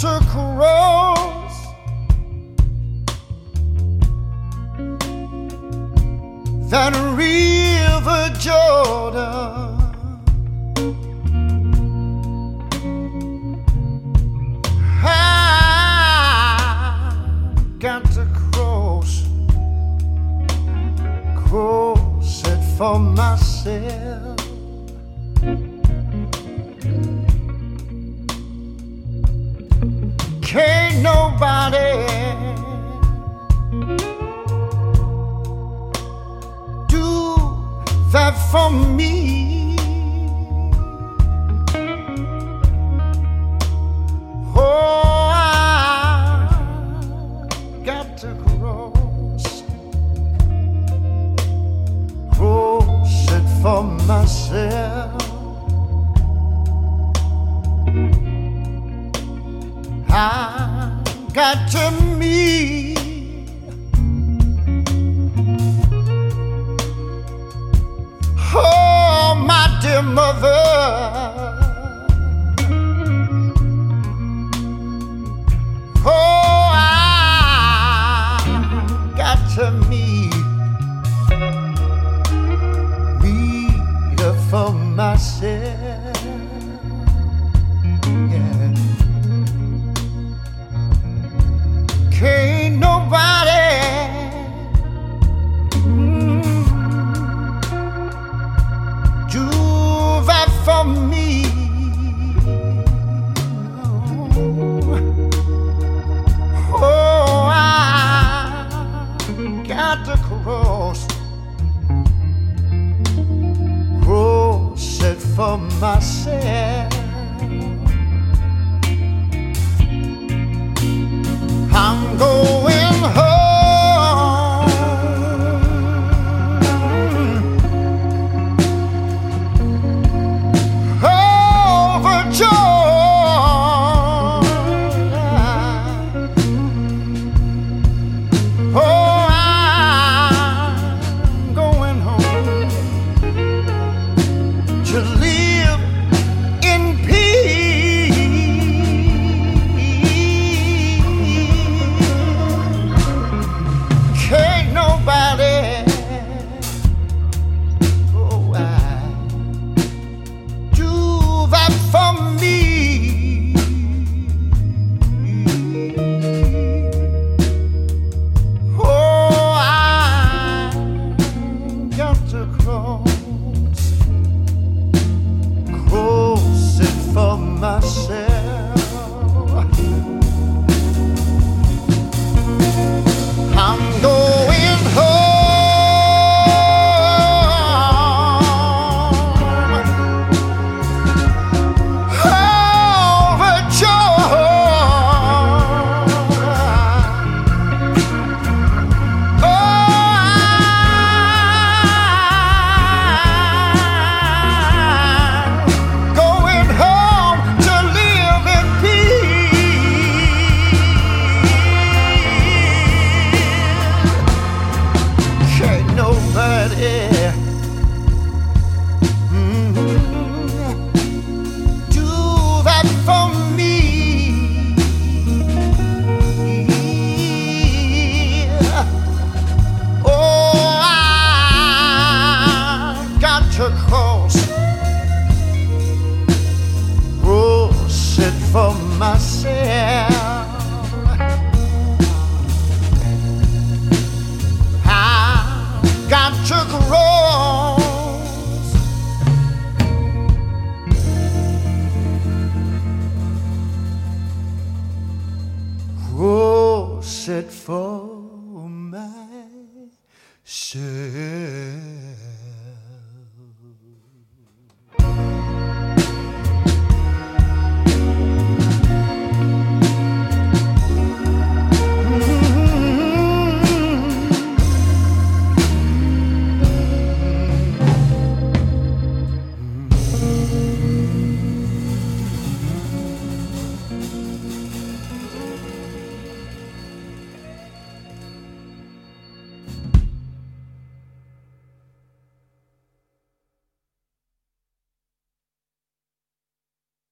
to cross that river Jordan. I got to cross, cross it for myself. Can't nobody do that for me. Oh, I got to cross, cross it for myself. To me. oh my dear mother. Oh, I got to meet her for myself. It for myself. I got to cross. Cross it for myself.